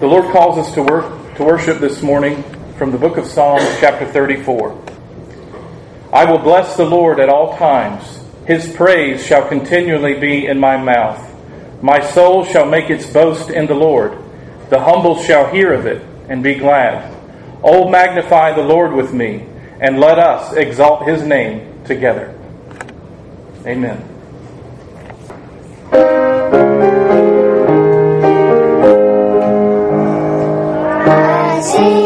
The Lord calls us to, work, to worship this morning from the book of Psalms, chapter 34. I will bless the Lord at all times. His praise shall continually be in my mouth. My soul shall make its boast in the Lord. The humble shall hear of it and be glad. Oh, magnify the Lord with me, and let us exalt his name together. Amen. Our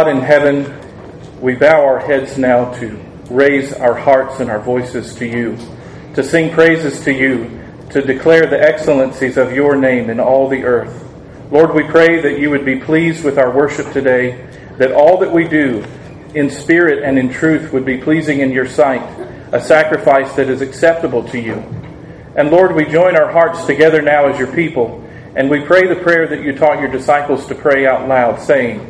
God in heaven, we bow our heads now to raise our hearts and our voices to you, to sing praises to you, to declare the excellencies of your name in all the earth. Lord, we pray that you would be pleased with our worship today, that all that we do in spirit and in truth would be pleasing in your sight, a sacrifice that is acceptable to you. And Lord, we join our hearts together now as your people, and we pray the prayer that you taught your disciples to pray out loud, saying,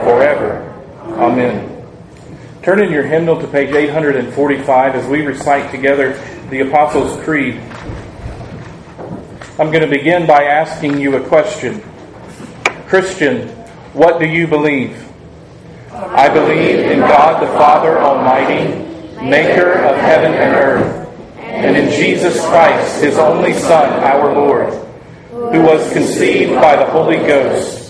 forever. Amen. Turn in your hymnal to page 845 as we recite together the Apostles' Creed. I'm going to begin by asking you a question. Christian, what do you believe? I believe in God the Father Almighty, maker of heaven and earth, and in Jesus Christ, his only Son, our Lord, who was conceived by the Holy Ghost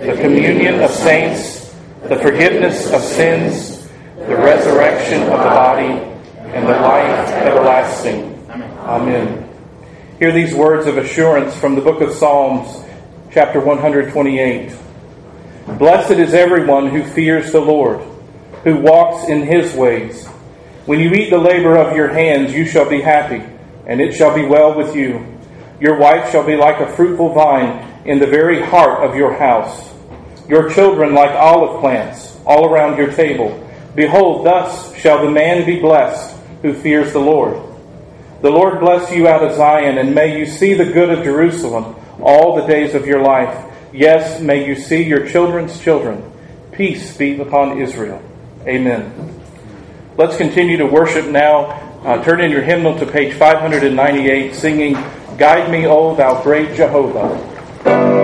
the communion of saints, the forgiveness of sins, the resurrection of the body, and the life everlasting. Amen. Hear these words of assurance from the book of Psalms, chapter 128. Blessed is everyone who fears the Lord, who walks in his ways. When you eat the labor of your hands, you shall be happy, and it shall be well with you. Your wife shall be like a fruitful vine in the very heart of your house your children like olive plants all around your table. Behold, thus shall the man be blessed who fears the Lord. The Lord bless you out of Zion, and may you see the good of Jerusalem all the days of your life. Yes, may you see your children's children. Peace be upon Israel. Amen. Let's continue to worship now. Uh, turn in your hymnal to page 598, singing, Guide me, O thou great Jehovah.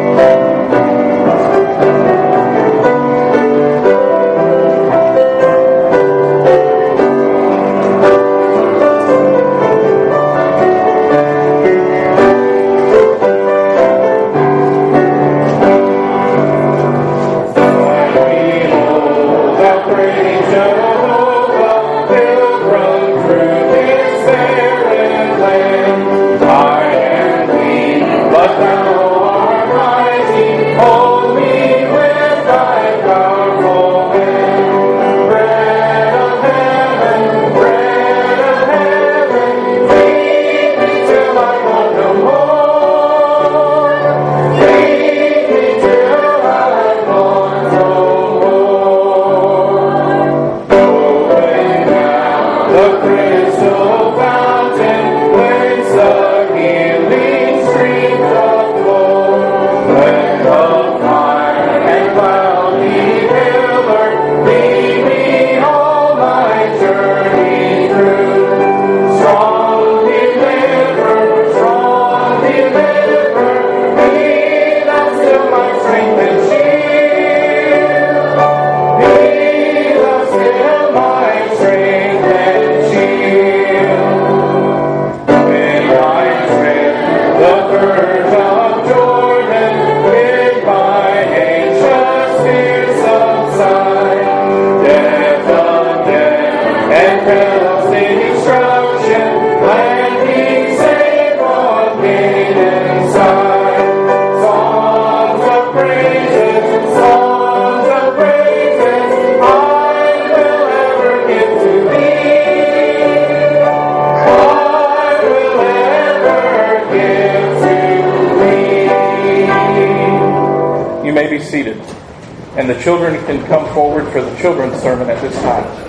Come forward for the children's sermon at this time.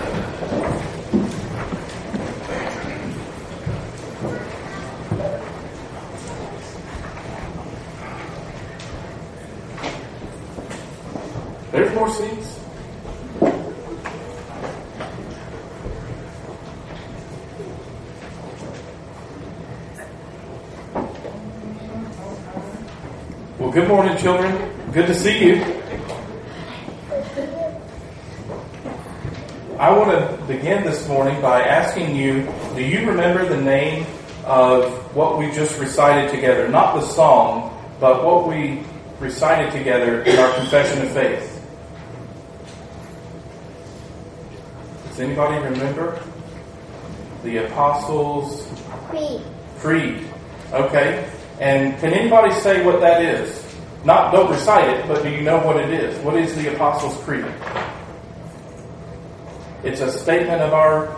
There's more seats. Well, good morning, children. Good to see you. I want to begin this morning by asking you do you remember the name of what we just recited together? Not the song, but what we recited together in our confession of faith. Does anybody remember? The Apostles' Creed. Creed. Okay. And can anybody say what that is? Not don't recite it, but do you know what it is? What is the Apostles' Creed? It's a statement of our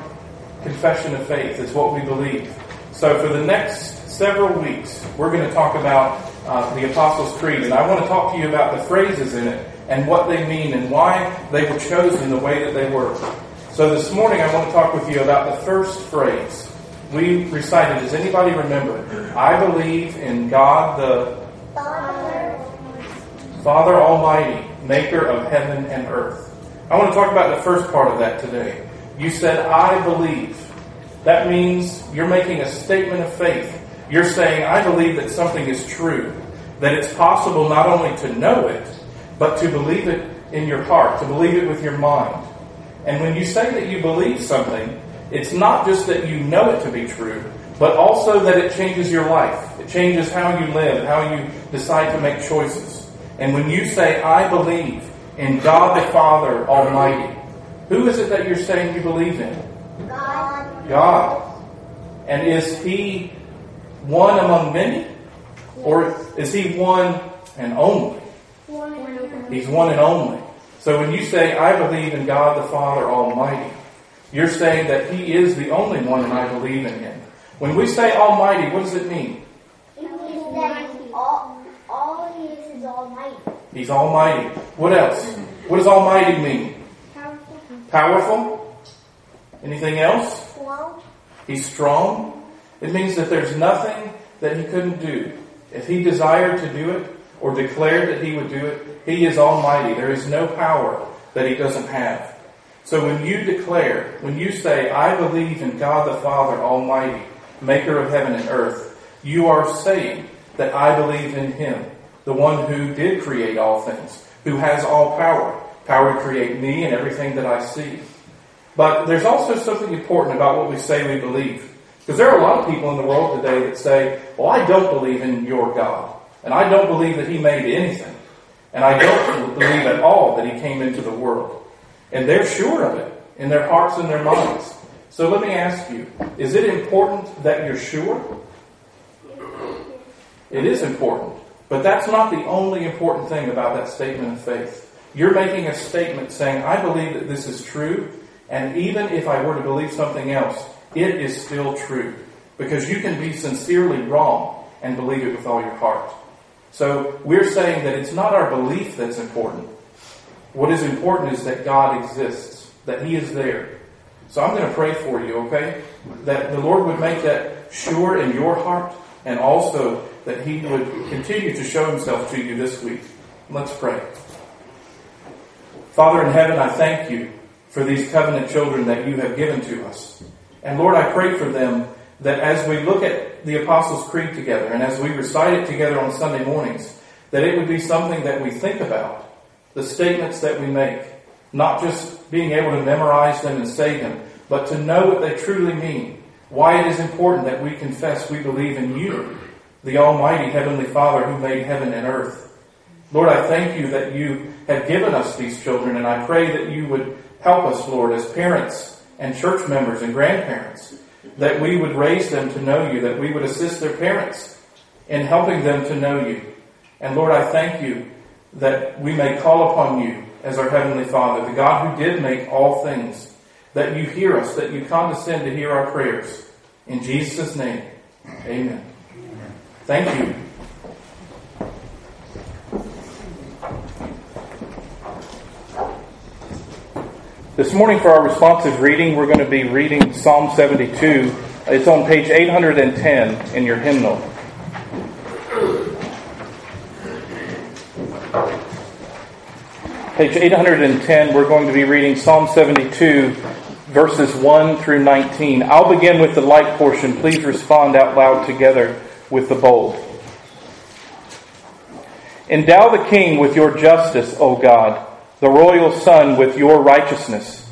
confession of faith. It's what we believe. So for the next several weeks, we're going to talk about uh, the Apostles' Creed, and I want to talk to you about the phrases in it and what they mean and why they were chosen the way that they were. So this morning, I want to talk with you about the first phrase. We recited, does anybody remember? I believe in God the Father. Father Almighty, maker of heaven and earth. I want to talk about the first part of that today. You said, I believe. That means you're making a statement of faith. You're saying, I believe that something is true, that it's possible not only to know it, but to believe it in your heart, to believe it with your mind. And when you say that you believe something, it's not just that you know it to be true, but also that it changes your life. It changes how you live, how you decide to make choices. And when you say, I believe, in God the Father Almighty. Who is it that you're saying you believe in? God. God. And is He one among many? Or is He one and only? He's one and only. So when you say, I believe in God the Father Almighty, you're saying that He is the only one and I believe in Him. When we say Almighty, what does it mean? all, all he is is almighty. He's Almighty. What else? What does Almighty mean? Powerful. Powerful? Anything else? Strong. He's strong. It means that there's nothing that he couldn't do. If he desired to do it or declared that he would do it, he is almighty. There is no power that he doesn't have. So when you declare, when you say, I believe in God the Father Almighty, maker of heaven and earth, you are saying that I believe in him, the one who did create all things, who has all power, power to create me and everything that I see. But there's also something important about what we say we believe. Because there are a lot of people in the world today that say, well, I don't believe in your God. And I don't believe that he made anything. And I don't believe at all that he came into the world. And they're sure of it in their hearts and their minds. So let me ask you, is it important that you're sure? It is important. But that's not the only important thing about that statement of faith. You're making a statement saying, I believe that this is true, and even if I were to believe something else, it is still true. Because you can be sincerely wrong and believe it with all your heart. So we're saying that it's not our belief that's important. What is important is that God exists, that He is there. So I'm going to pray for you, okay? That the Lord would make that sure in your heart and also that He would continue to show Himself to you this week. Let's pray. Father in heaven, I thank you for these covenant children that you have given to us. And Lord, I pray for them that as we look at the Apostles' Creed together and as we recite it together on Sunday mornings, that it would be something that we think about, the statements that we make, not just being able to memorize them and say them, but to know what they truly mean, why it is important that we confess we believe in you, the Almighty Heavenly Father who made heaven and earth. Lord, I thank you that you have given us these children, and I pray that you would help us, Lord, as parents and church members and grandparents, that we would raise them to know you, that we would assist their parents in helping them to know you. And Lord, I thank you that we may call upon you as our Heavenly Father, the God who did make all things, that you hear us, that you condescend to hear our prayers. In Jesus' name, amen. Thank you. This morning, for our responsive reading, we're going to be reading Psalm 72. It's on page 810 in your hymnal. Page 810, we're going to be reading Psalm 72, verses 1 through 19. I'll begin with the light portion. Please respond out loud together with the bold. Endow the king with your justice, O God the royal Son with your righteousness.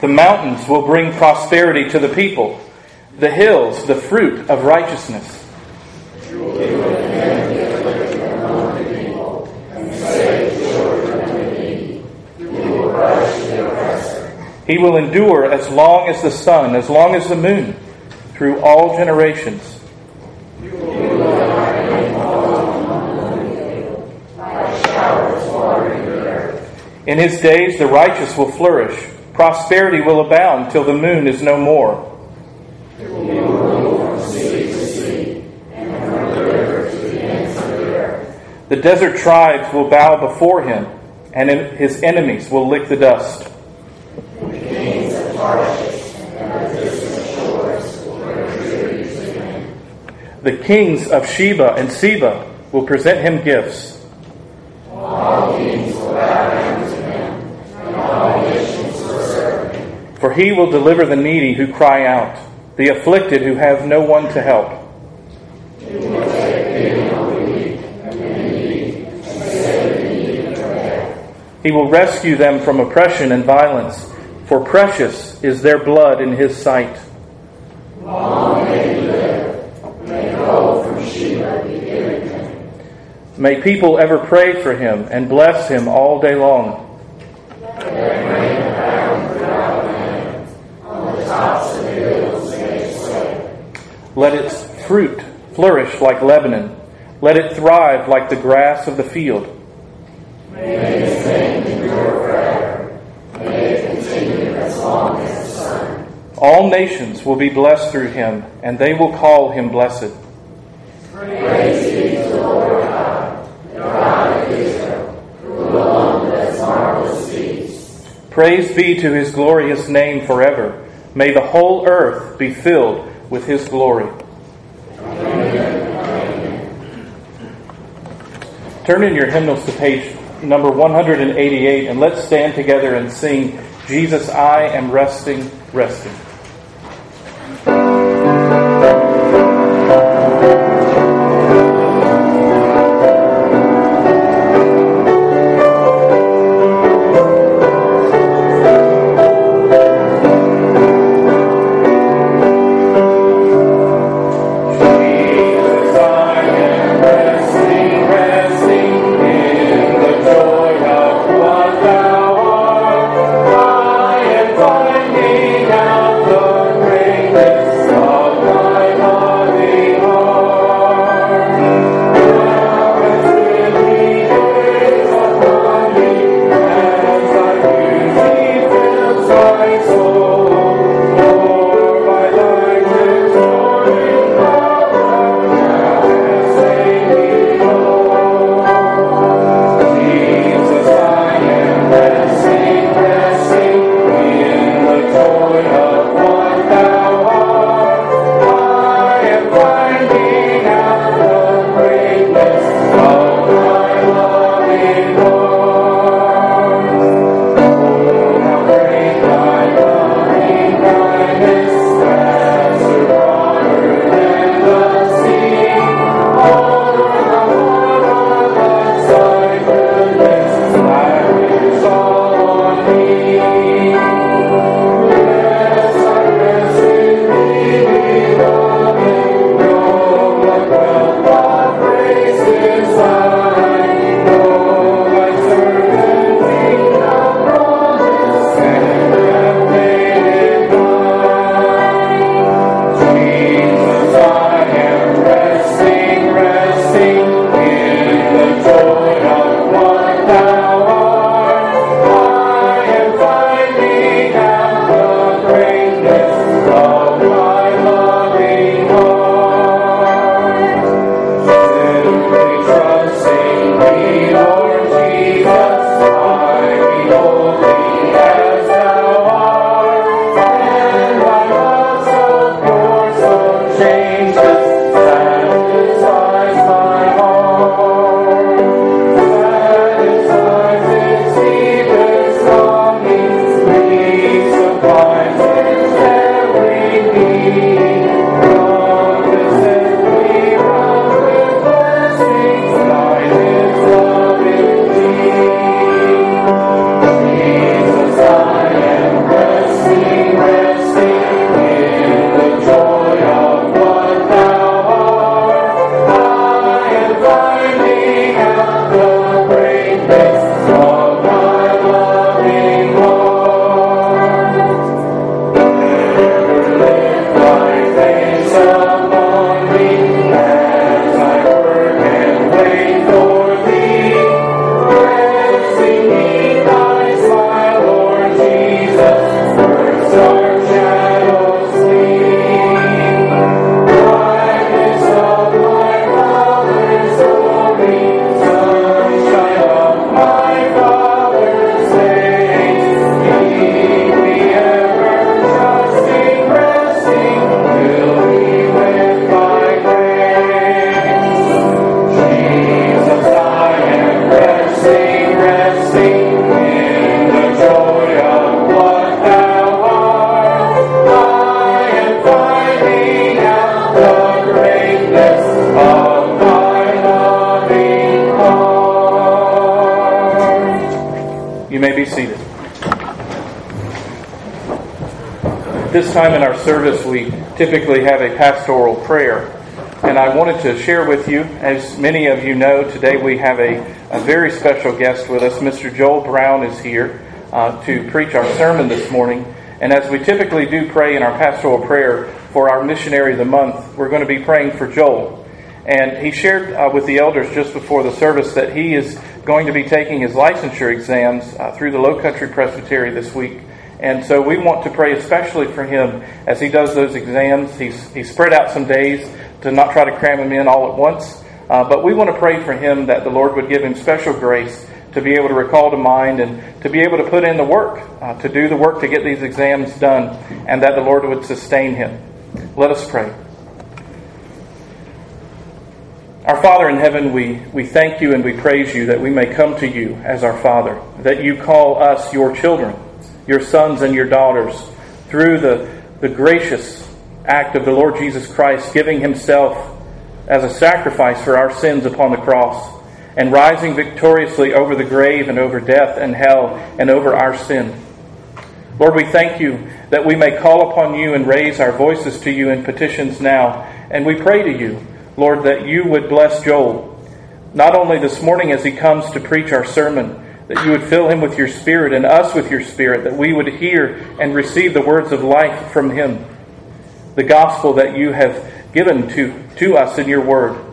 The mountains will bring prosperity to the people, the hills, the fruit of righteousness. He will endure as long as the sun, as long as the moon, through all generations. In his days the righteous will flourish. Prosperity will abound till the moon is no more. The desert tribes will bow before him, and his enemies will lick the dust. The kings of Sheba and Seba will present him gifts. All kings will bow down to him, and all nations will serve him. For he will deliver the needy who cry out, the afflicted who have no one to help. He will rescue them from oppression and violence, for precious is their blood in his sight. May people ever pray for him and bless him all day long. Let its fruit flourish like Lebanon. Let it thrive like the grass of the field. May his name endure forever. May it continue as long as the sun. All nations will be blessed through him, and they will call him blessed. Praise be to the Lord God, the God of Israel, who alone does marvelous deeds. Praise be to his glorious name forever. May the whole earth be filled with his glory. Turn in your hymnals to page number 188 and let's stand together and sing Jesus, I am resting, resting. This time in our service, we typically have a pastoral prayer. And I wanted to share with you, as many of you know, today we have a, a very special guest with us. Mr. Joel Brown is here uh, to preach our sermon this morning. And as we typically do pray in our pastoral prayer for our missionary of the month, we're going to be praying for Joel. And he shared uh, with the elders just before the service that he is going to be taking his licensure exams uh, through the Low Country Presbytery this week. And so we want to pray especially for him as he does those exams. He's, he's spread out some days to not try to cram him in all at once. Uh, but we want to pray for him that the Lord would give him special grace to be able to recall to mind and to be able to put in the work, uh, to do the work to get these exams done, and that the Lord would sustain him. Let us pray. Our Father in heaven, we, we thank you and we praise you that we may come to you as our Father, that you call us your children your sons and your daughters through the, the gracious act of the Lord Jesus Christ giving himself as a sacrifice for our sins upon the cross and rising victoriously over the grave and over death and hell and over our sin. Lord, we thank you that we may call upon you and raise our voices to you in petitions now. And we pray to you, Lord, that you would bless Joel, not only this morning as he comes to preach our sermon, that you would fill him with your spirit and us with your spirit, that we would hear and receive the words of life from him, the gospel that you have given to, to us in your word.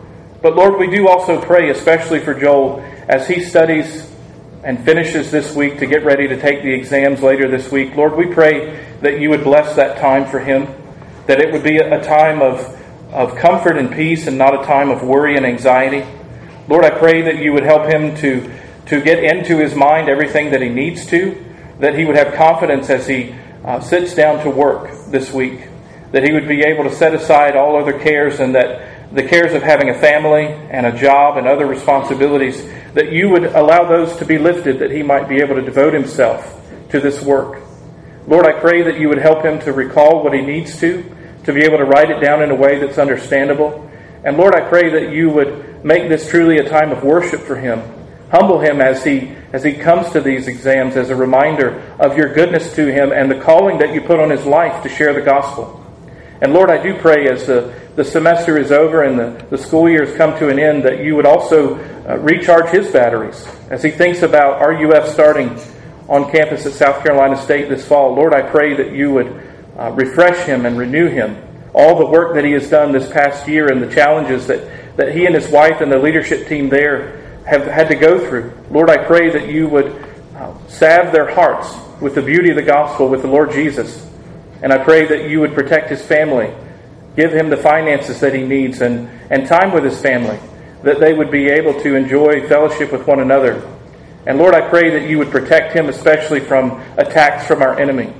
But Lord, we do also pray, especially for Joel, as he studies and finishes this week to get ready to take the exams later this week. Lord, we pray that you would bless that time for him, that it would be a time of, of comfort and peace and not a time of worry and anxiety. Lord, I pray that you would help him to to get into his mind everything that he needs to, that he would have confidence as he uh, sits down to work this week, that he would be able to set aside all other cares and that the cares of having a family and a job and other responsibilities, that you would allow those to be lifted, that he might be able to devote himself to this work. Lord, I pray that you would help him to recall what he needs to, to be able to write it down in a way that's understandable. And Lord, I pray that you would make this truly a time of worship for him. Humble him as he as he comes to these exams as a reminder of your goodness to him and the calling that you put on his life to share the gospel. And Lord, I do pray as the, the semester is over and the, the school year has come to an end that you would also uh, recharge his batteries as he thinks about RUF starting on campus at South Carolina State this fall. Lord, I pray that you would uh, refresh him and renew him. All the work that he has done this past year and the challenges that, that he and his wife and the leadership team there have had to go through. Lord, I pray that you would uh, salve their hearts with the beauty of the gospel with the Lord Jesus. And I pray that you would protect his family, give him the finances that he needs, and, and time with his family, that they would be able to enjoy fellowship with one another. And Lord, I pray that you would protect him especially from attacks from our enemy,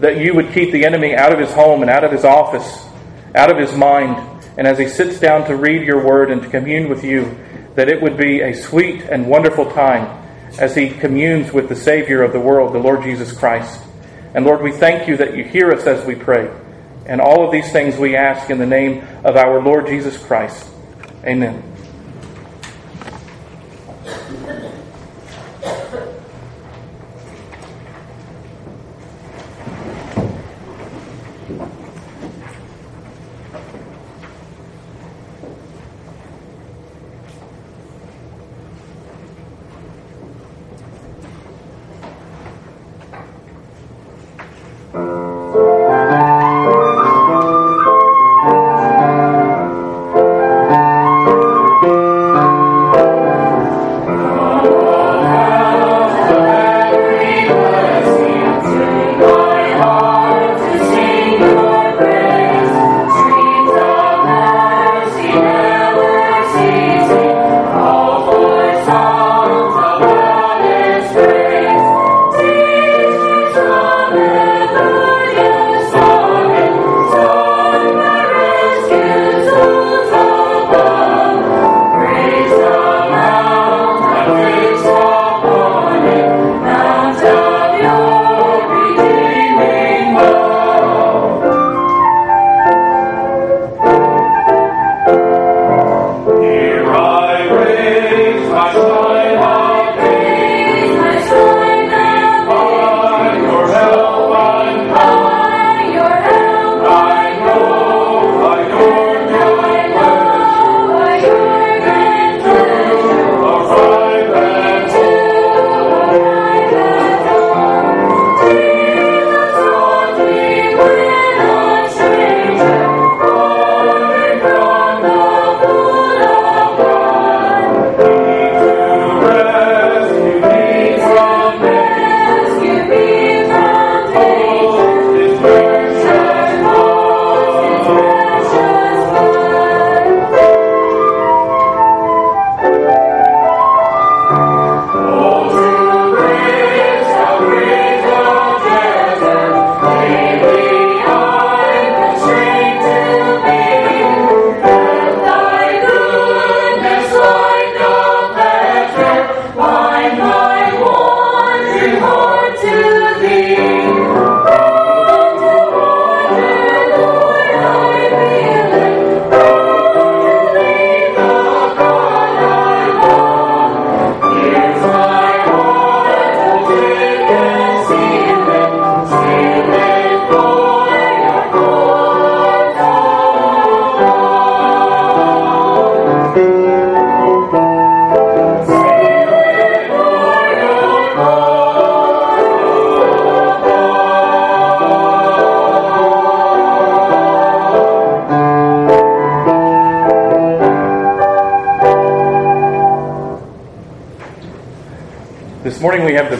that you would keep the enemy out of his home and out of his office, out of his mind, and as he sits down to read your word and to commune with you, that it would be a sweet and wonderful time as he communes with the Savior of the world, the Lord Jesus Christ. And Lord, we thank you that you hear us as we pray. And all of these things we ask in the name of our Lord Jesus Christ. Amen.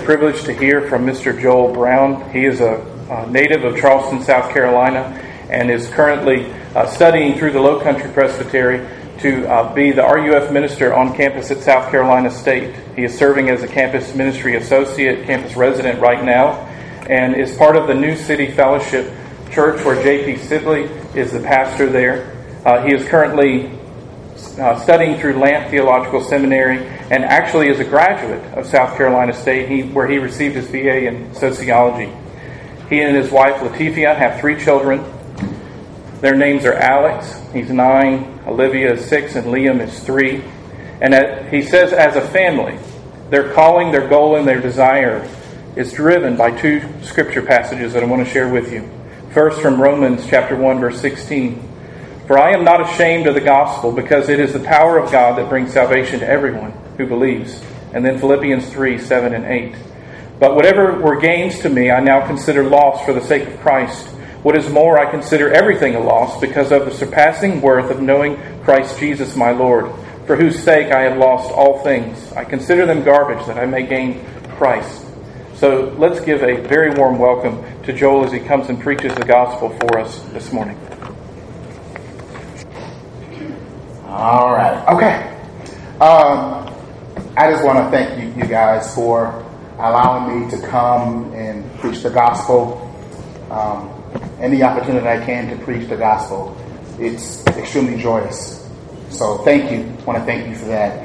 Privilege to hear from Mr. Joel Brown. He is a, a native of Charleston, South Carolina, and is currently uh, studying through the Low Country Presbytery to uh, be the RUF minister on campus at South Carolina State. He is serving as a campus ministry associate, campus resident right now, and is part of the New City Fellowship Church where J.P. Sibley is the pastor there. Uh, he is currently uh, studying through Lant Theological Seminary and actually is a graduate of South Carolina State, he, where he received his BA in sociology. He and his wife Latifia have three children. Their names are Alex, he's nine, Olivia is six, and Liam is three. And he says, as a family, their calling, their goal, and their desire is driven by two scripture passages that I want to share with you. First, from Romans chapter 1, verse 16. For I am not ashamed of the gospel, because it is the power of God that brings salvation to everyone who believes. And then Philippians 3, 7 and 8. But whatever were gains to me, I now consider loss for the sake of Christ. What is more, I consider everything a loss because of the surpassing worth of knowing Christ Jesus my Lord, for whose sake I have lost all things. I consider them garbage that I may gain Christ. So let's give a very warm welcome to Joel as he comes and preaches the gospel for us this morning. All right. Okay. Um, I just want to thank you, you guys for allowing me to come and preach the gospel. Um, any opportunity I can to preach the gospel, it's extremely joyous. So thank you. I want to thank you for that.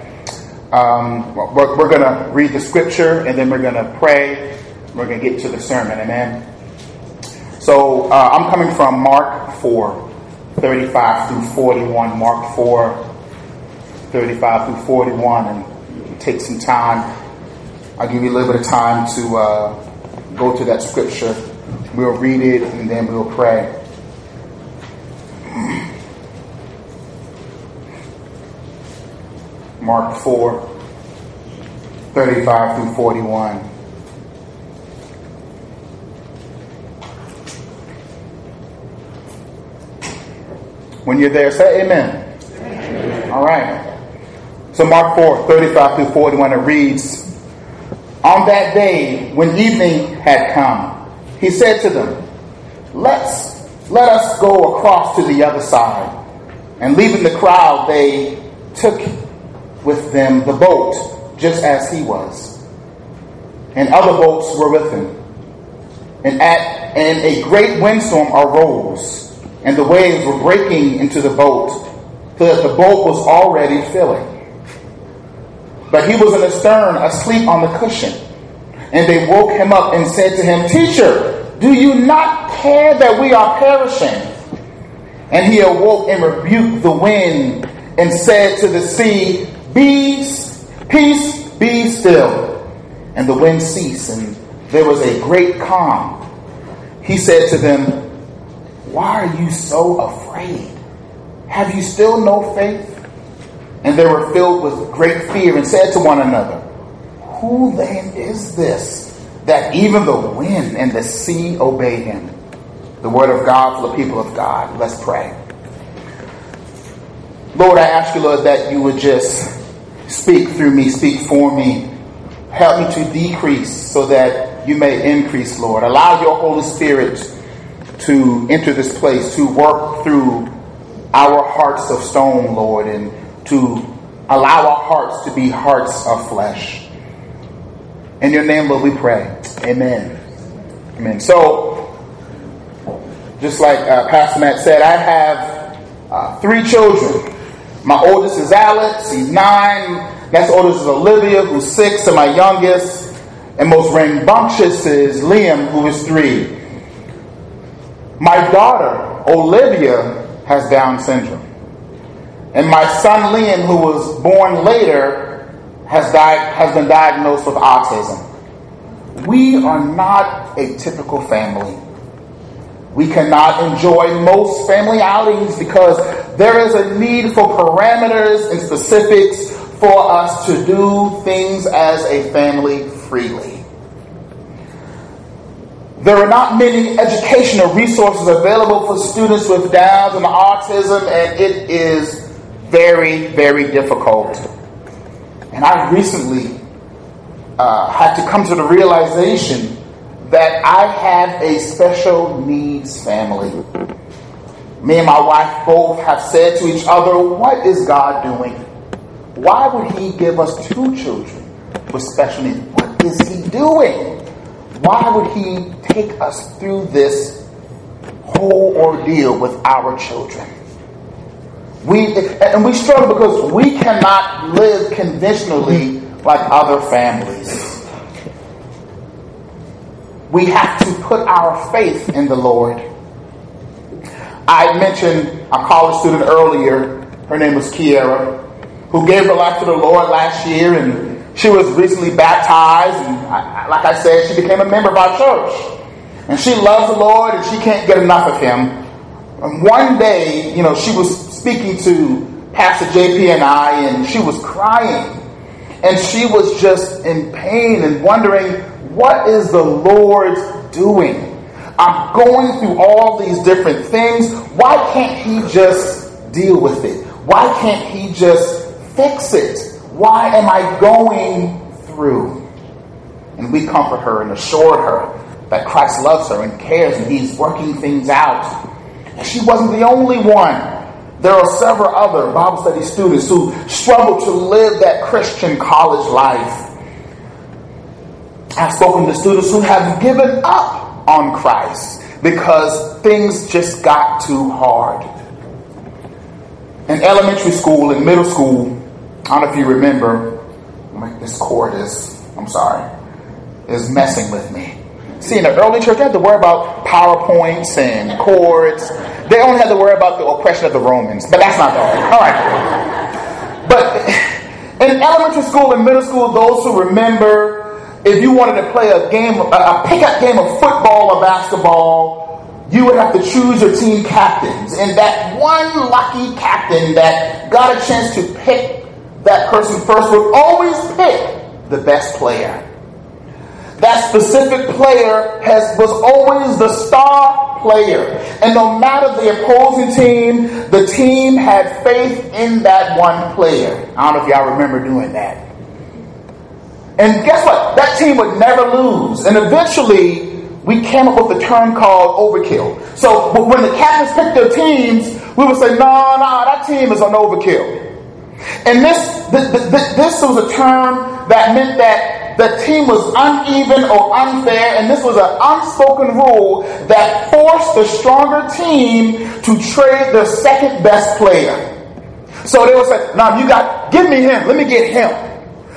Um, we're, we're going to read the scripture and then we're going to pray. We're going to get to the sermon. Amen. So uh, I'm coming from Mark 4, 35 through 41. Mark 4, 35 through 41. And take some time I'll give you a little bit of time to uh, go to that scripture. We'll read it and then we'll pray. Mark 4, 35 through 41. When you're there, say amen. amen. All right. So Mark 4, 35 through 41, it reads, on that day, when evening had come, he said to them, Let's let us go across to the other side. And leaving the crowd, they took with them the boat, just as he was. And other boats were with him. And at and a great windstorm arose, and the waves were breaking into the boat, so that the boat was already filling. But he was in the stern, asleep on the cushion. And they woke him up and said to him, Teacher, do you not care that we are perishing? And he awoke and rebuked the wind and said to the sea, Be, peace, be still. And the wind ceased, and there was a great calm. He said to them, Why are you so afraid? Have you still no faith? And they were filled with great fear and said to one another, Who then is this that even the wind and the sea obey him? The word of God for the people of God. Let's pray. Lord, I ask you, Lord, that you would just speak through me, speak for me. Help me to decrease so that you may increase, Lord. Allow your Holy Spirit to enter this place, to work through our hearts of stone, Lord, and to allow our hearts to be hearts of flesh. In your name, Lord, we pray. Amen. Amen. So, just like uh, Pastor Matt said, I have uh, three children. My oldest is Alex, he's nine. Next oldest is Olivia, who's six, and my youngest and most rambunctious is Liam, who is three. My daughter, Olivia, has Down syndrome. And my son Liam, who was born later, has, di- has been diagnosed with autism. We are not a typical family. We cannot enjoy most family outings because there is a need for parameters and specifics for us to do things as a family freely. There are not many educational resources available for students with Downs and autism, and it is very, very difficult. And I recently uh, had to come to the realization that I have a special needs family. Me and my wife both have said to each other, What is God doing? Why would He give us two children with special needs? What is He doing? Why would He take us through this whole ordeal with our children? We and we struggle because we cannot live conventionally like other families. we have to put our faith in the Lord. I mentioned a college student earlier. Her name was Kiera, who gave her life to the Lord last year, and she was recently baptized. And like I said, she became a member of our church. And she loves the Lord, and she can't get enough of Him. And one day, you know, she was speaking to Pastor JP and I, and she was crying. And she was just in pain and wondering, what is the Lord doing? I'm going through all these different things. Why can't He just deal with it? Why can't He just fix it? Why am I going through? And we comfort her and assured her that Christ loves her and cares and He's working things out. And she wasn't the only one. There are several other Bible study students who struggle to live that Christian college life. I've spoken to students who have given up on Christ because things just got too hard. In elementary school and middle school, I don't know if you remember, this cord is, I'm sorry, is messing with me. See, in the early church, they had to worry about PowerPoints and cords. They only had to worry about the oppression of the Romans, but that's not all. All right. But in elementary school and middle school, those who remember, if you wanted to play a game, a pickup game of football or basketball, you would have to choose your team captains. And that one lucky captain that got a chance to pick that person first would always pick the best player. That specific player has was always the star player. And no matter the opposing team, the team had faith in that one player. I don't know if y'all remember doing that. And guess what? That team would never lose. And eventually, we came up with a term called overkill. So when the captains picked their teams, we would say, no, no, that team is on overkill. And this, this was a term that meant that the team was uneven or unfair, and this was an unspoken rule that forced the stronger team to trade their second best player. So they would say, "Now you got, give me him. Let me get him.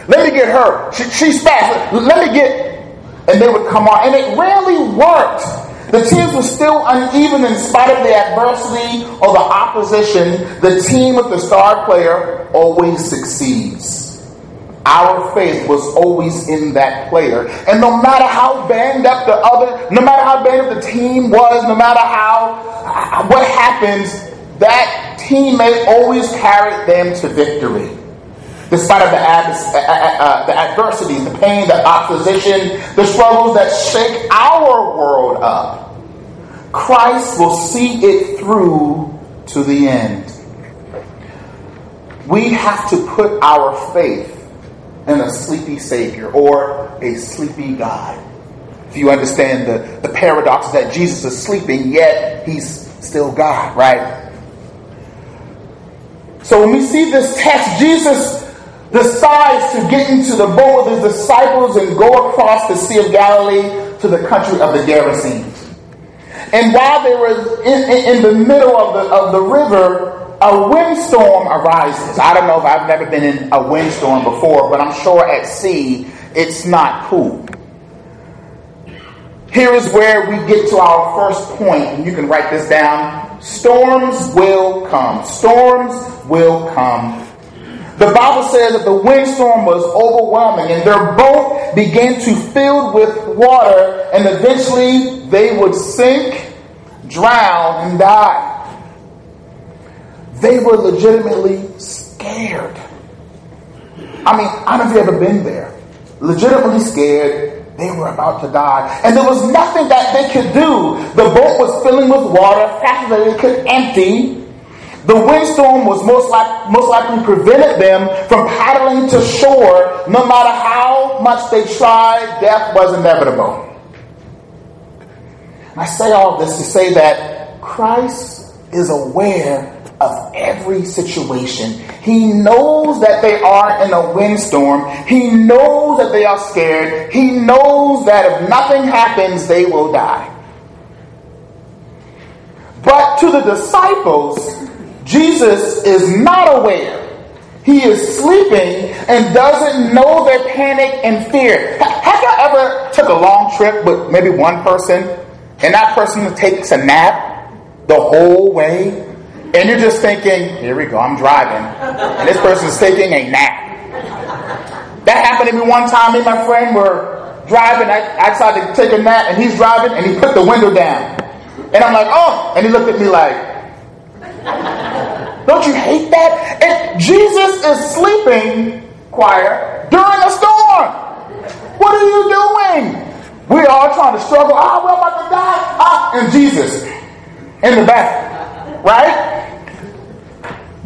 Let me get her. She, she's fast. Let me get." And they would come on, and it rarely worked. The teams were still uneven in spite of the adversity or the opposition. The team with the star player always succeeds. Our faith was always in that player. And no matter how banged up the other, no matter how banged up the team was, no matter how, what happens, that teammate always carried them to victory. Despite of the, ad, uh, uh, uh, the adversity, the pain, the opposition, the struggles that shake our world up, Christ will see it through to the end. We have to put our faith and a sleepy Savior or a sleepy God. If you understand the, the paradox that Jesus is sleeping, yet he's still God, right? So when we see this text, Jesus decides to get into the boat with his disciples and go across the Sea of Galilee to the country of the Gerasenes. And while they were in, in, in the middle of the, of the river, a windstorm arises. I don't know if I've never been in a windstorm before, but I'm sure at sea it's not cool. Here is where we get to our first point, and you can write this down. Storms will come. Storms will come. The Bible says that the windstorm was overwhelming, and their boat began to fill with water, and eventually they would sink, drown, and die. They were legitimately scared. I mean, I don't know if you've ever been there. Legitimately scared. They were about to die. And there was nothing that they could do. The boat was filling with water faster than they could empty. The windstorm was most, like, most likely prevented them from paddling to shore. No matter how much they tried, death was inevitable. I say all this to say that Christ is aware of every situation. He knows that they are in a windstorm. He knows that they are scared. He knows that if nothing happens, they will die. But to the disciples, Jesus is not aware. He is sleeping and doesn't know their panic and fear. Have you ever took a long trip with maybe one person and that person takes a nap the whole way? And you're just thinking, here we go, I'm driving. And this person's taking a nap. That happened to me one time. Me and my friend were driving. I, I decided to take a nap and he's driving and he put the window down. And I'm like, oh. And he looked at me like, don't you hate that? And Jesus is sleeping, choir, during a storm. What are you doing? We are trying to struggle. Ah, oh, we're about to die. Ah, and Jesus in the back, right?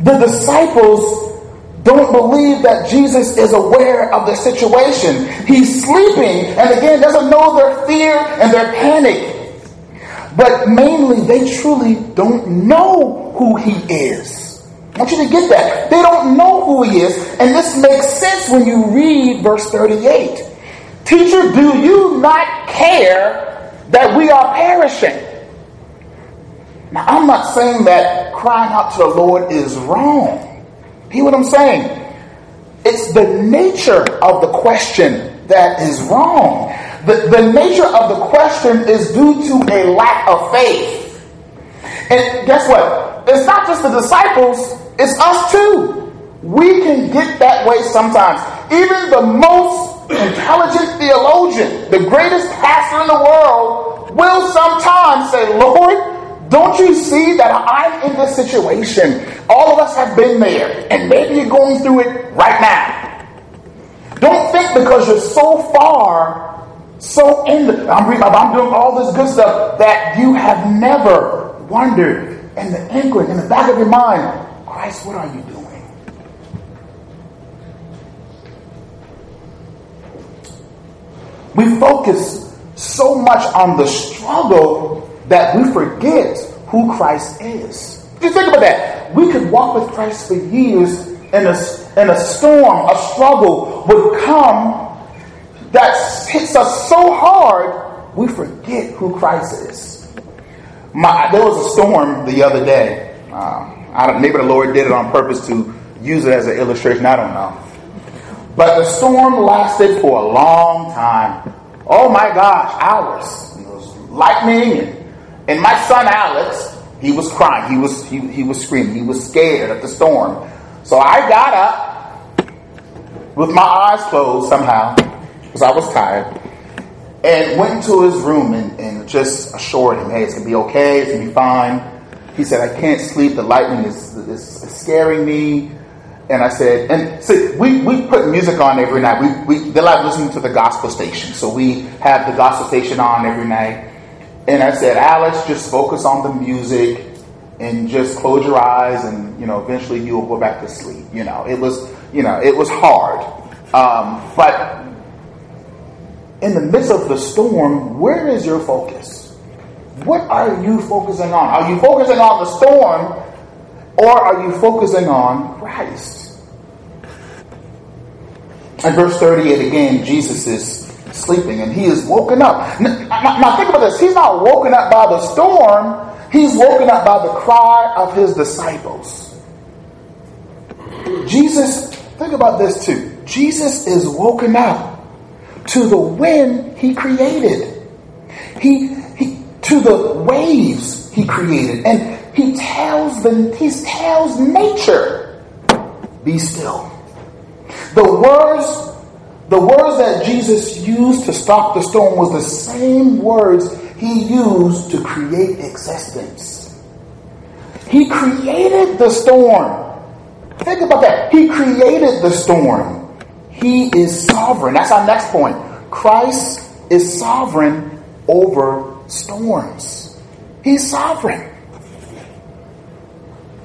The disciples don't believe that Jesus is aware of the situation. He's sleeping, and again, doesn't know their fear and their panic. But mainly, they truly don't know who he is. I want you to get that. They don't know who he is. And this makes sense when you read verse 38. Teacher, do you not care that we are perishing? Now, I'm not saying that crying out to the Lord is wrong. Hear what I'm saying? It's the nature of the question that is wrong. The, the nature of the question is due to a lack of faith. And guess what? It's not just the disciples, it's us too. We can get that way sometimes. Even the most intelligent theologian, the greatest pastor in the world, will sometimes say, Lord, don't you see that I'm in this situation? All of us have been there, and maybe you're going through it right now. Don't think because you're so far so in the, I'm, I'm doing all this good stuff that you have never wondered in the inkling, in the back of your mind, Christ, what are you doing? We focus so much on the struggle that we forget who Christ is. Just think about that. We could walk with Christ for years, and a, and a storm, a struggle would come that hits us so hard, we forget who Christ is. My, there was a storm the other day. Um, I don't, maybe the Lord did it on purpose to use it as an illustration. I don't know. But the storm lasted for a long time. Oh my gosh, hours. It was lightning, and, and my son Alex, he was crying. He was he, he was screaming. He was scared of the storm. So I got up with my eyes closed somehow because I was tired, and went into his room and, and just assured him, hey, it's going to be okay, it's going to be fine. He said, I can't sleep, the lightning is, is, is scaring me. And I said, and see, we, we put music on every night. We, we, they like listening to the gospel station. So we have the gospel station on every night. And I said, Alex, just focus on the music and just close your eyes and, you know, eventually you'll go back to sleep. You know, it was, you know, it was hard. Um, but in the midst of the storm, where is your focus? What are you focusing on? Are you focusing on the storm or are you focusing on Christ? In verse 38 again, Jesus is sleeping and he is woken up. Now, now, think about this. He's not woken up by the storm, he's woken up by the cry of his disciples. Jesus, think about this too. Jesus is woken up to the wind he created. He, he to the waves he created. And he tells the he tells nature, be still. The words the words that Jesus used to stop the storm was the same words he used to create existence. He created the storm. Think about that. He created the storm. He is sovereign. That's our next point. Christ is sovereign over storms. He's sovereign.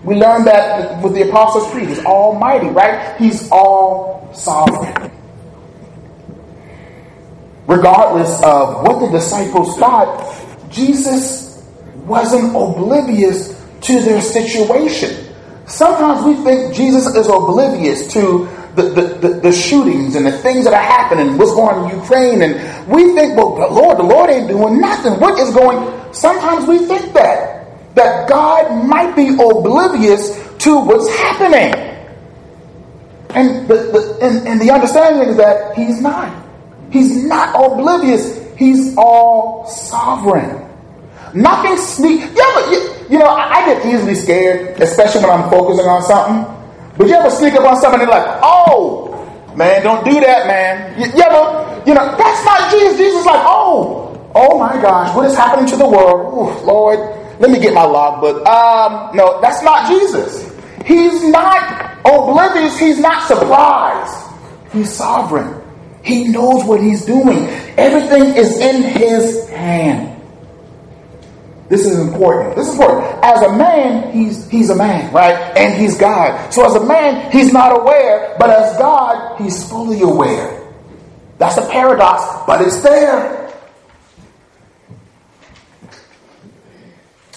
We learned that with the Apostles' Creed. He's almighty, right? He's all sovereign. Regardless of what the disciples thought, Jesus wasn't oblivious to their situation. Sometimes we think Jesus is oblivious to the, the, the, the, shootings and the things that are happening, what's going on in Ukraine, and we think, well, Lord, the Lord ain't doing nothing. What is going? Sometimes we think that that God might be oblivious to what's happening, and the, the and, and the understanding is that He's not. He's not oblivious. He's all sovereign. Nothing sneak. You ever, you, you know, I, I get easily scared, especially when I'm focusing on something. But you ever sneak up on something and like, oh, man, don't do that, man. You, you ever, you know, that's not Jesus. Jesus is like, oh, oh my gosh, what is happening to the world? Ooh, Lord, let me get my logbook. Um, no, that's not Jesus. He's not oblivious. He's not surprised. He's sovereign. He knows what he's doing. Everything is in his hand. This is important. This is important. As a man, he's he's a man, right? And he's God. So as a man, he's not aware, but as God, he's fully aware. That's a paradox, but it's there.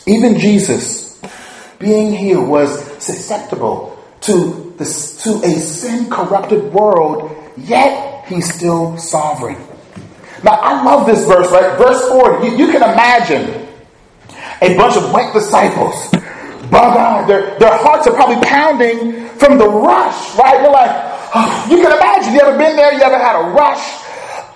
Even Jesus, being here, was susceptible to, the, to a sin corrupted world, yet he's still sovereign. Now, I love this verse, right? Verse 40. You, you can imagine a bunch of white disciples. Bug eyed. Their, their hearts are probably pounding from the rush, right? You're like, oh, you can imagine. You ever been there? You ever had a rush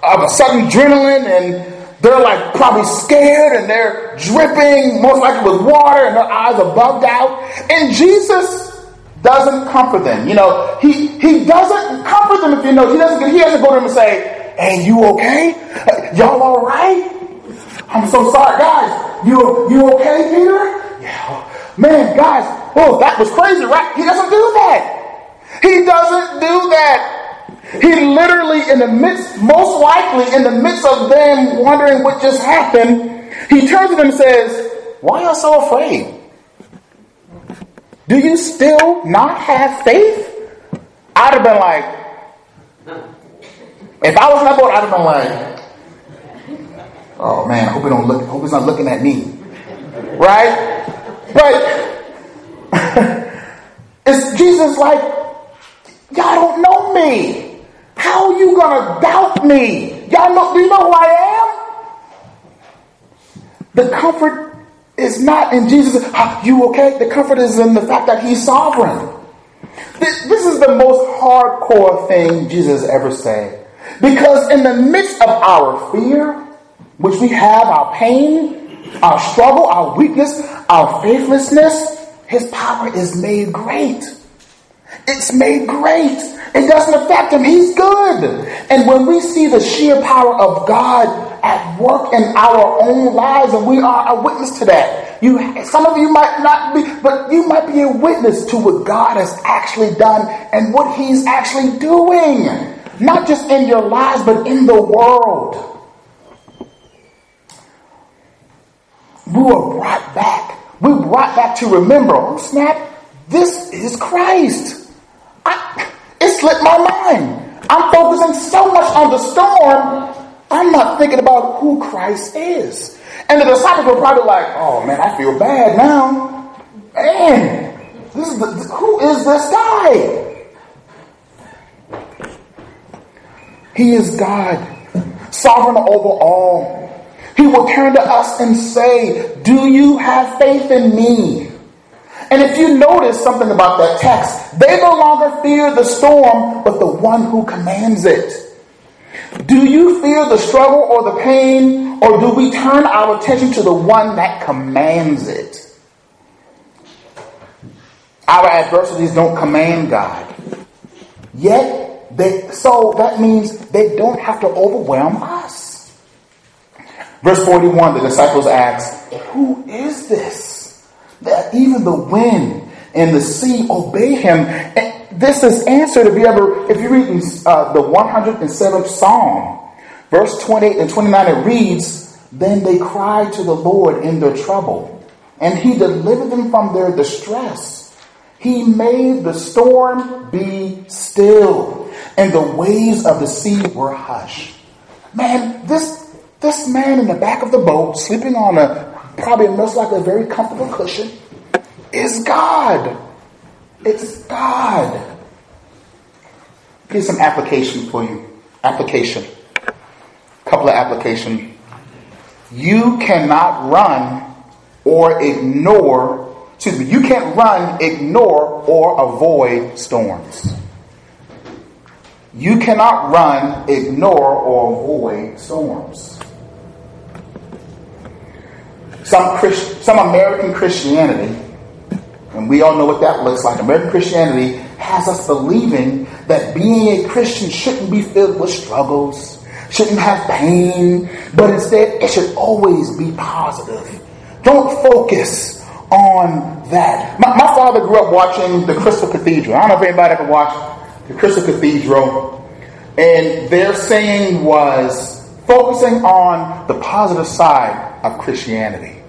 of a sudden adrenaline and they're like probably scared and they're dripping, most likely with water, and their eyes are bugged out. And Jesus doesn't comfort them. You know, he he doesn't comfort them if you know he doesn't he doesn't go to them and say, Hey, you okay? Y'all all right? I'm so sorry, guys. You you okay, Peter? Yeah. Man, guys, oh, that was crazy, right? He doesn't do that. He doesn't do that. He literally, in the midst, most likely in the midst of them wondering what just happened, he turns to them and says, Why are you so afraid? Do you still not have faith? I'd have been like, if I was boat, I'd have been like, oh man, I hope don't look, I hope he's not looking at me. Right? But it's Jesus like, y'all don't know me. How are you gonna doubt me? Y'all know, do you know who I am? The comfort is not in Jesus. You okay? The comfort is in the fact that he's sovereign. This, this is the most hardcore thing Jesus ever said. Because in the midst of our fear, which we have, our pain, our struggle, our weakness, our faithlessness, his power is made great. It's made great. It doesn't affect him. He's good. And when we see the sheer power of God at work in our own lives, and we are a witness to that. You, some of you might not be, but you might be a witness to what God has actually done and what He's actually doing. Not just in your lives, but in the world. We were brought back. We brought back to remember, oh snap, this is Christ. I, slipped my mind. I'm focusing so much on the storm, I'm not thinking about who Christ is. And the disciples were probably like, oh man, I feel bad now. Man, this is the, who is this guy? He is God, sovereign over all. He will turn to us and say, Do you have faith in me? And if you notice something about that text, they no longer fear the storm, but the one who commands it. Do you fear the struggle or the pain, or do we turn our attention to the one that commands it? Our adversities don't command God. Yet, they, so that means they don't have to overwhelm us. Verse 41, the disciples ask, Who is this? That even the wind and the sea obey him. And this is answered if you ever, if you read uh, the 107th Psalm, verse 28 and 29, it reads, Then they cried to the Lord in their trouble, and he delivered them from their distress. He made the storm be still, and the waves of the sea were hushed. Man, this this man in the back of the boat, sleeping on a probably most likely a very comfortable cushion, is God. It's God. Here's some application for you. Application. Couple of application. You cannot run or ignore, excuse me, you can't run, ignore, or avoid storms. You cannot run, ignore, or avoid storms. Some, Christ, some American Christianity, and we all know what that looks like, American Christianity has us believing that being a Christian shouldn't be filled with struggles, shouldn't have pain, but instead it should always be positive. Don't focus on that. My, my father grew up watching the Crystal Cathedral. I don't know if anybody ever watched the Crystal Cathedral. And their saying was focusing on the positive side of Christianity.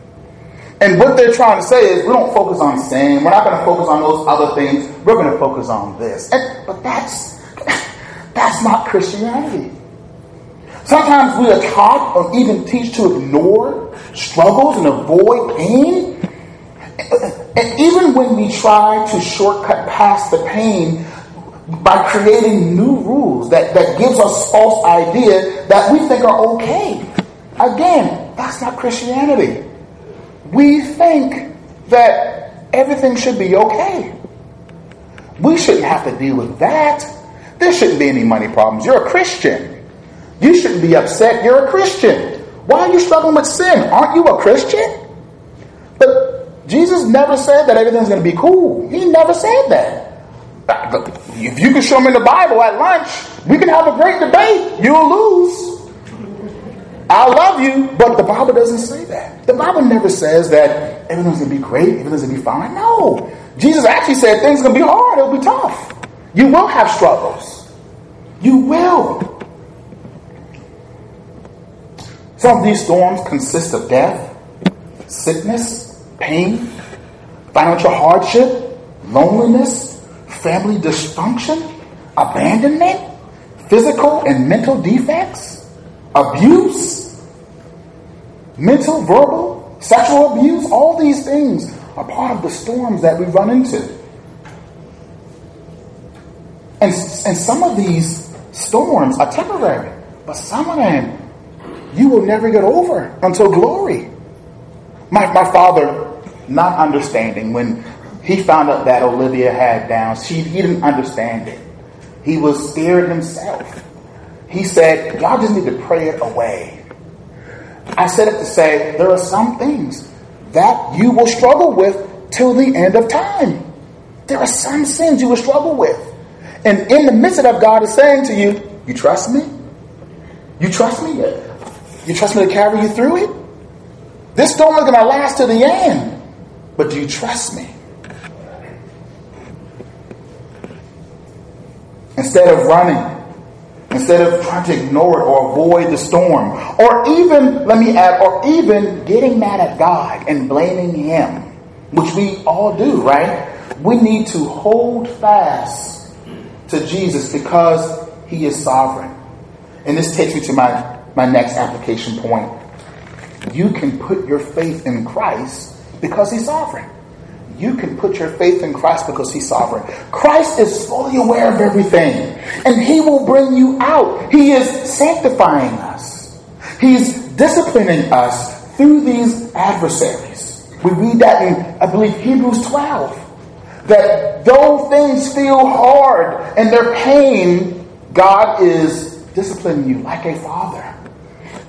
And what they're trying to say is we don't focus on sin. We're not going to focus on those other things. We're going to focus on this. And, but that's that's not Christianity. Sometimes we are taught or even teach to ignore struggles and avoid pain. And even when we try to shortcut past the pain by creating new rules that, that gives us false idea that we think are okay. Again, that's not Christianity. We think that everything should be okay. We shouldn't have to deal with that. There shouldn't be any money problems. You're a Christian. You shouldn't be upset. You're a Christian. Why are you struggling with sin? Aren't you a Christian? But Jesus never said that everything's going to be cool. He never said that. If you can show me the Bible at lunch, we can have a great debate. You'll lose. I love you, but the Bible doesn't say that. The Bible never says that everything's going to be great, everything's going to be fine. No. Jesus actually said things are going to be hard, it'll be tough. You will have struggles. You will. Some of these storms consist of death, sickness, pain, financial hardship, loneliness, family dysfunction, abandonment, physical and mental defects, abuse, mental, verbal, sexual abuse. All these things are part of the storms that we run into. And, and some of these storms are temporary, but some of them you will never get over until glory. My, my father, not understanding, when he found out that Olivia had Down, she, he didn't understand it. He was scared himself. He said, Y'all just need to pray it away. I said it to say, there are some things that you will struggle with till the end of time. There are some sins you will struggle with. And in the midst of that, God is saying to you, You trust me? You trust me? You trust me to carry you through it? This storm is going to last to the end. But do you trust me? Instead of running, instead of trying to ignore it or avoid the storm, or even, let me add, or even getting mad at God and blaming Him, which we all do, right? We need to hold fast to Jesus because He is sovereign. And this takes me to my my next application point. You can put your faith in Christ because he's sovereign. You can put your faith in Christ because he's sovereign. Christ is fully aware of everything, and he will bring you out. He is sanctifying us, he's disciplining us through these adversaries. We read that in, I believe, Hebrews 12. That though things feel hard and they're pain, God is disciplining you like a father.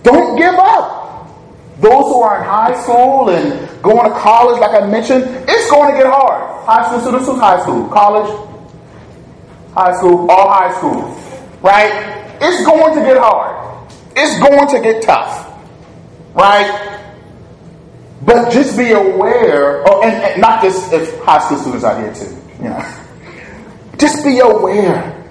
Don't give up. Those who are in high school and going to college, like I mentioned, it's going to get hard. High school students, who's high school? College? High school, all high school. Right? It's going to get hard. It's going to get tough. Right? But just be aware, oh, and, and not just if high school students are here too, you know. Just be aware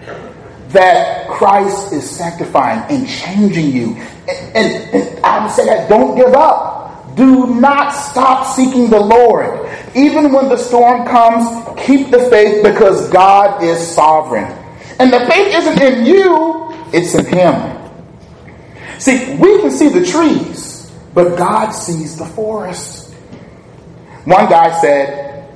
that Christ is sanctifying and changing you. And, and, and I would say that don't give up. Do not stop seeking the Lord. Even when the storm comes, keep the faith because God is sovereign. And the faith isn't in you, it's in Him. See, we can see the trees, but God sees the forest. One guy said,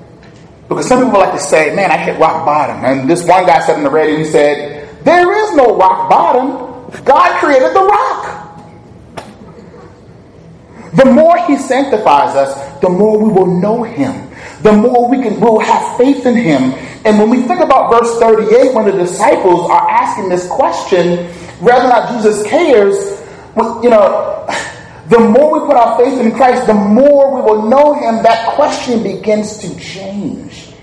because some people like to say, man, I hit rock bottom. And this one guy said in the radio, he said, there is no rock bottom. God created the rock. The more He sanctifies us, the more we will know Him. the more we can we'll have faith in him. And when we think about verse 38, when the disciples are asking this question, whether or not Jesus cares, you know, the more we put our faith in Christ, the more we will know him, that question begins to change.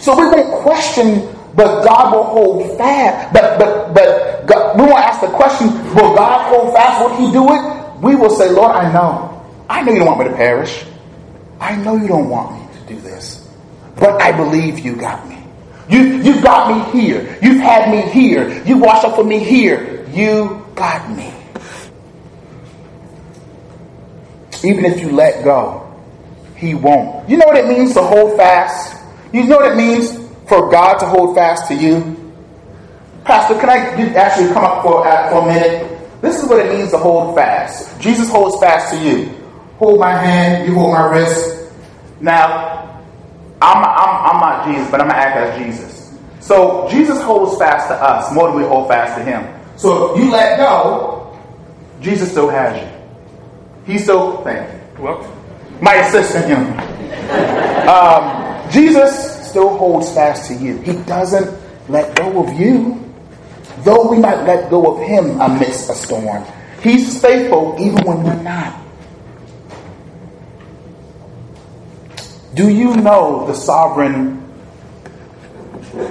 So we won't question, but God will hold fast. But but but God, we won't ask the question, will God hold fast? Will he do it? We will say, Lord, I know. I know you don't want me to perish. I know you don't want me to do this. But I believe you got me. You, you got me here. You've had me here. You watched up for me here. You got me. Even if you let go, he won't. You know what it means to hold fast? You know what it means for God to hold fast to you? Pastor, can I actually come up for, uh, for a minute? This is what it means to hold fast. Jesus holds fast to you. Hold my hand, you hold my wrist. Now, I'm, I'm, I'm not Jesus, but I'm going to act as Jesus. So Jesus holds fast to us more than we hold fast to him. So if you let go, Jesus still has you. He's still, thank you. Well, my assistant, him. Um, Jesus still holds fast to you. He doesn't let go of you. Though we might let go of him amidst a storm, he's faithful even when we're not. Do you know the sovereign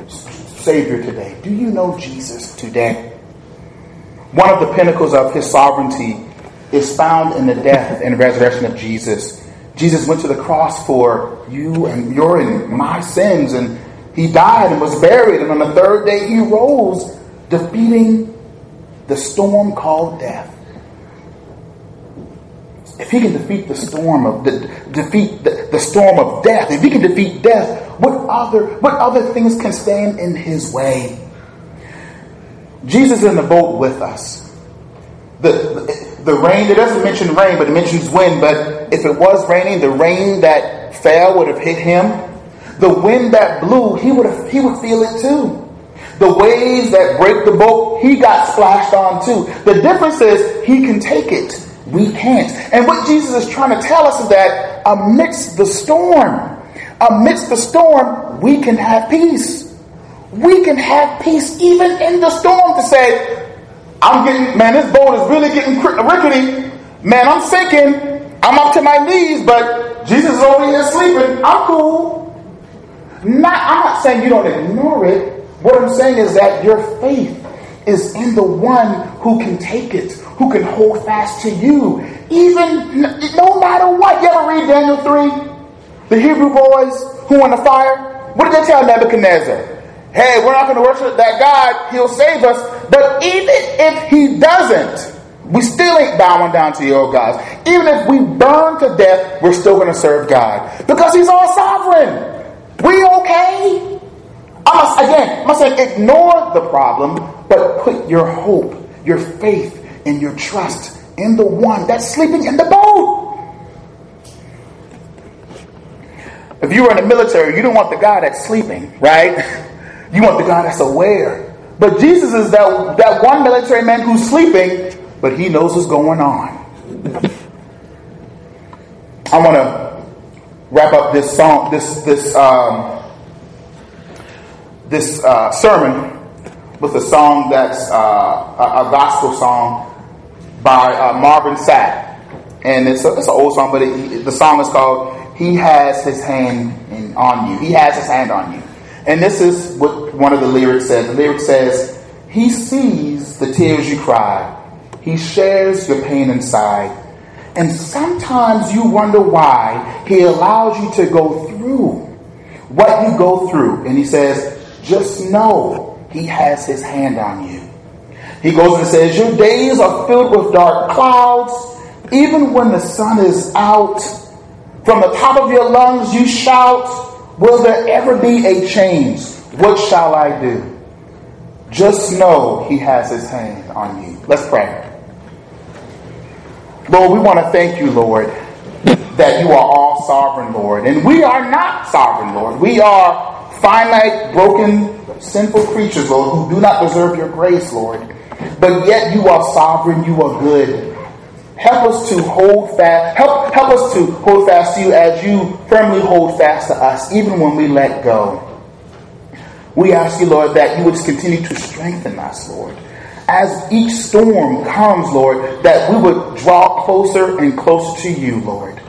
Savior today? Do you know Jesus today? One of the pinnacles of his sovereignty is found in the death and resurrection of Jesus. Jesus went to the cross for you and your and my sins, and he died and was buried, and on the third day he rose, defeating the storm called death. If he can defeat the storm of the defeat the, the storm of death, if he can defeat death, what other what other things can stand in his way? Jesus is in the boat with us. The, the, the rain, it doesn't mention rain, but it mentions wind. But if it was raining, the rain that fell would have hit him. The wind that blew, he would have, he would feel it too. The waves that break the boat, he got splashed on too. The difference is he can take it. We can't. And what Jesus is trying to tell us is that amidst the storm, amidst the storm, we can have peace. We can have peace even in the storm to say, I'm getting, man, this boat is really getting rickety. Man, I'm sinking. I'm up to my knees, but Jesus is over here sleeping. I'm cool. Not, I'm not saying you don't ignore it. What I'm saying is that your faith is in the one who can take it, who can hold fast to you, even no matter what. You ever read Daniel 3? The Hebrew boys who in the fire? What did they tell Nebuchadnezzar? Hey, we're not going to worship that God. He'll save us. But even if he doesn't, we still ain't bowing down to your gods. Even if we burn to death, we're still going to serve God. Because he's all sovereign. We okay? Must, again, I must say, ignore the problem, but put your hope, your faith, and your trust in the one that's sleeping in the boat. If you were in the military, you don't want the guy that's sleeping, right? You want the guy that's aware. But Jesus is that, that one military man who's sleeping, but he knows what's going on. I want to wrap up this song, this this um, this uh, sermon with a song that's uh, a, a, gospel song by uh, Marvin Sapp. And it's, a, it's an old song, but it, the song is called He Has His Hand in, on You. He has His hand on you. And this is what one of the lyrics says. The lyric says, He sees the tears you cry. He shares your pain inside. And sometimes you wonder why He allows you to go through what you go through. And He says, just know he has his hand on you. He goes and says, Your days are filled with dark clouds. Even when the sun is out, from the top of your lungs you shout, Will there ever be a change? What shall I do? Just know he has his hand on you. Let's pray. Lord, we want to thank you, Lord, that you are all sovereign, Lord. And we are not sovereign, Lord. We are finite, broken, sinful creatures, Lord, who do not deserve your grace, Lord. But yet you are sovereign, you are good. Help us to hold fast. Help, help us to hold fast to you as you firmly hold fast to us, even when we let go. We ask you, Lord, that you would continue to strengthen us, Lord. As each storm comes, Lord, that we would draw closer and closer to you, Lord.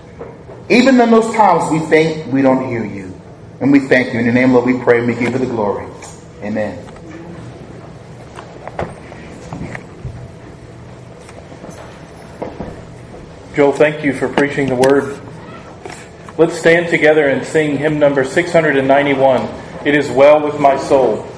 Even in those times we think we don't hear you. And we thank you. In your name, Lord, we pray and we give you the glory. Amen. Joel, thank you for preaching the word. Let's stand together and sing hymn number 691. It is well with my soul.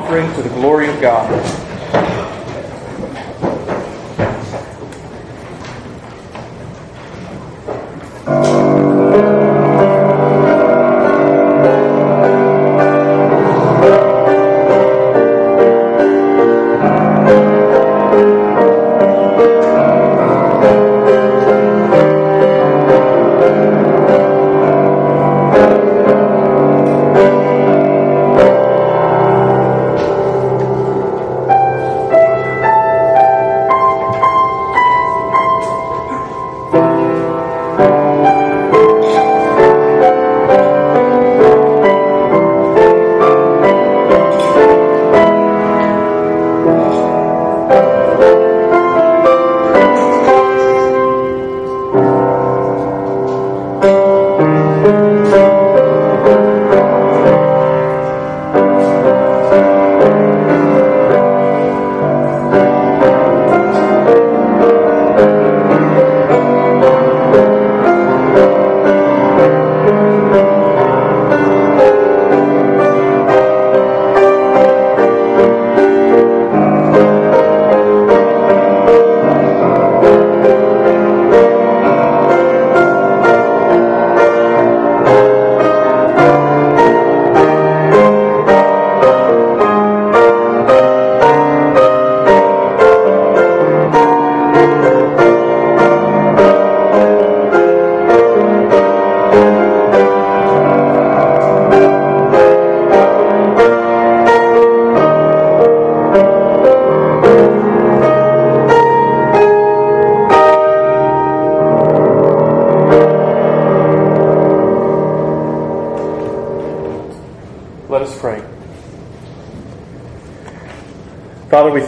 Offering to the glory of God.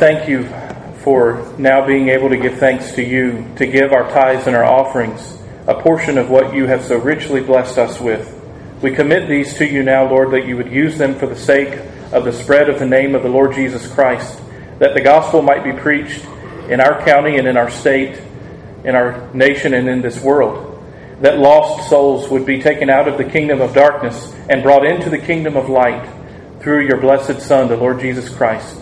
Thank you for now being able to give thanks to you, to give our tithes and our offerings, a portion of what you have so richly blessed us with. We commit these to you now, Lord, that you would use them for the sake of the spread of the name of the Lord Jesus Christ, that the gospel might be preached in our county and in our state, in our nation and in this world, that lost souls would be taken out of the kingdom of darkness and brought into the kingdom of light through your blessed Son, the Lord Jesus Christ.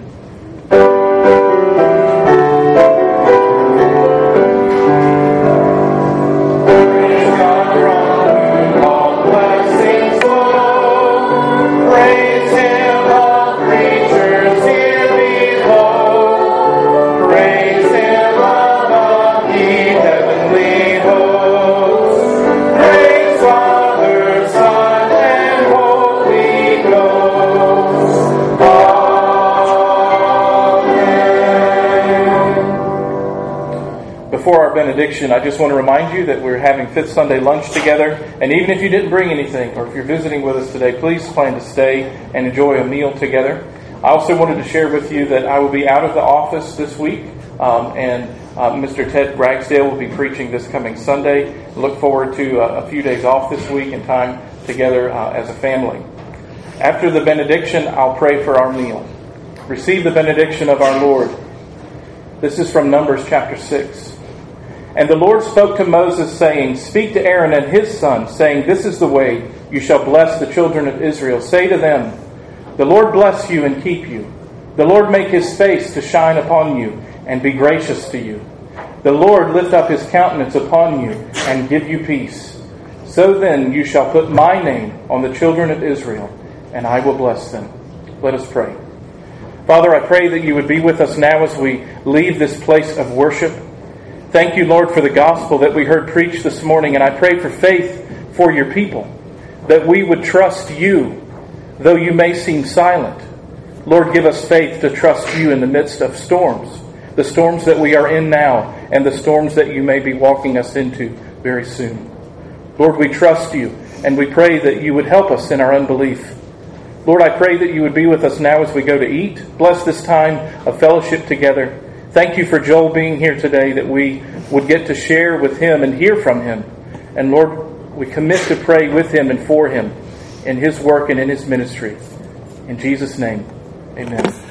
Benediction, I just want to remind you that we're having Fifth Sunday lunch together. And even if you didn't bring anything, or if you're visiting with us today, please plan to stay and enjoy a meal together. I also wanted to share with you that I will be out of the office this week, um, and uh, Mr. Ted Ragsdale will be preaching this coming Sunday. Look forward to uh, a few days off this week and time together uh, as a family. After the benediction, I'll pray for our meal. Receive the benediction of our Lord. This is from Numbers chapter 6. And the Lord spoke to Moses, saying, Speak to Aaron and his sons, saying, This is the way you shall bless the children of Israel. Say to them, The Lord bless you and keep you. The Lord make his face to shine upon you and be gracious to you. The Lord lift up his countenance upon you and give you peace. So then you shall put my name on the children of Israel, and I will bless them. Let us pray. Father, I pray that you would be with us now as we leave this place of worship. Thank you, Lord, for the gospel that we heard preached this morning, and I pray for faith for your people, that we would trust you, though you may seem silent. Lord, give us faith to trust you in the midst of storms, the storms that we are in now, and the storms that you may be walking us into very soon. Lord, we trust you, and we pray that you would help us in our unbelief. Lord, I pray that you would be with us now as we go to eat. Bless this time of fellowship together. Thank you for Joel being here today, that we would get to share with him and hear from him. And Lord, we commit to pray with him and for him in his work and in his ministry. In Jesus' name, amen.